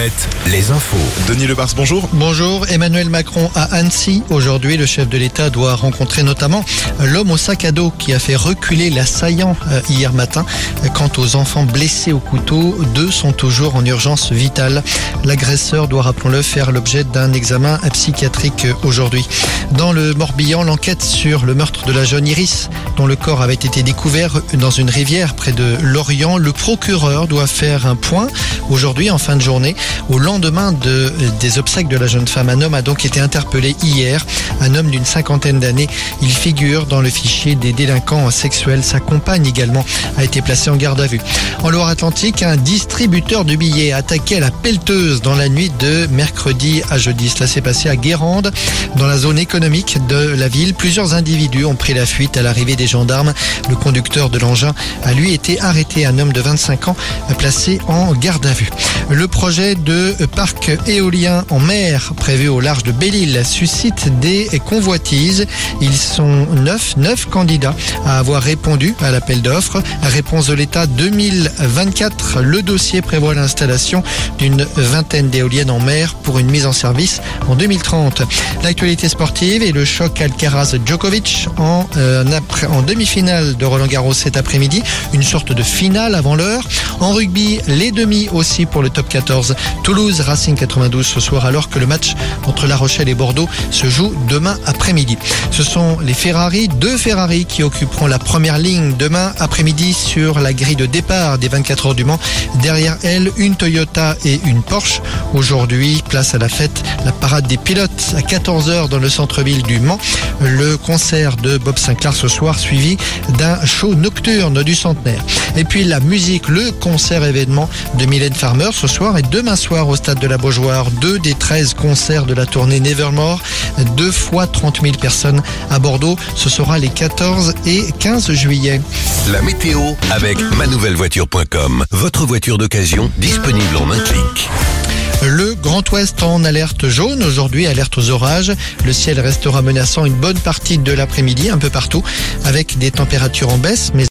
Alouette, les infos. Denis Lebars, bonjour. Bonjour, Emmanuel Macron à Annecy. Aujourd'hui, le chef de l'État doit rencontrer notamment l'homme au sac à dos qui a fait reculer l'assaillant euh, hier matin. Quant aux enfants blessés au couteau, deux sont toujours en urgence vitale. L'agresseur doit, rappelons-le, faire l'objet d'un examen psychiatrique aujourd'hui. Dans le Morbihan, l'enquête sur le meurtre de la jeune Iris, dont le corps avait été découvert dans une rivière près de Lorient, le procureur doit faire un point aujourd'hui en fin de journée. Au lendemain de, des obsèques de la jeune femme, un homme a donc été interpellé hier. Un homme d'une cinquantaine d'années. Il figure dans le fichier des délinquants sexuels. Sa compagne également a été placée en garde à vue. En Loire-Atlantique, un distributeur de billets a attaqué à la pelleteuse dans la nuit de mercredi à jeudi. Cela s'est passé à Guérande, dans la zone économique de la ville. Plusieurs individus ont pris la fuite à l'arrivée des gendarmes. Le conducteur de l'engin a lui été arrêté. Un homme de 25 ans placé en garde à vue. Le projet de parc éolien en mer prévu au large de Belle-Île suscite des convoitises. Ils sont neuf, neuf candidats à avoir répondu à l'appel d'offres. Réponse de l'État 2024. Le dossier prévoit l'installation d'une vingtaine d'éoliennes en mer pour une mise en service en 2030. L'actualité sportive et le choc Alcaraz-Djokovic euh, en demi-finale de Roland Garros cet après-midi. Une sorte de finale avant l'heure. En rugby, les demi aussi pour le top 14. Toulouse Racing 92 ce soir alors que le match entre La Rochelle et Bordeaux se joue demain après-midi. Ce sont les Ferrari, deux Ferrari qui occuperont la première ligne demain après-midi sur la grille de départ des 24 heures du Mans. Derrière elle, une Toyota et une Porsche. Aujourd'hui, place à la fête, la parade des pilotes à 14h dans le centre-ville du Mans. Le concert de Bob Sinclair ce soir suivi d'un show nocturne du centenaire. Et puis la musique, le concert événement de Mylène Farmer ce soir et demain soir au stade de la Beaujoire. Deux des 13 concerts de la tournée Nevermore. Deux fois 30 000 personnes à Bordeaux. Ce sera les 14 et 15 juillet. La météo avec manouvellevoiture.com. Votre voiture d'occasion disponible en un clic. Grand Ouest en alerte jaune. Aujourd'hui, alerte aux orages. Le ciel restera menaçant une bonne partie de l'après-midi, un peu partout, avec des températures en baisse.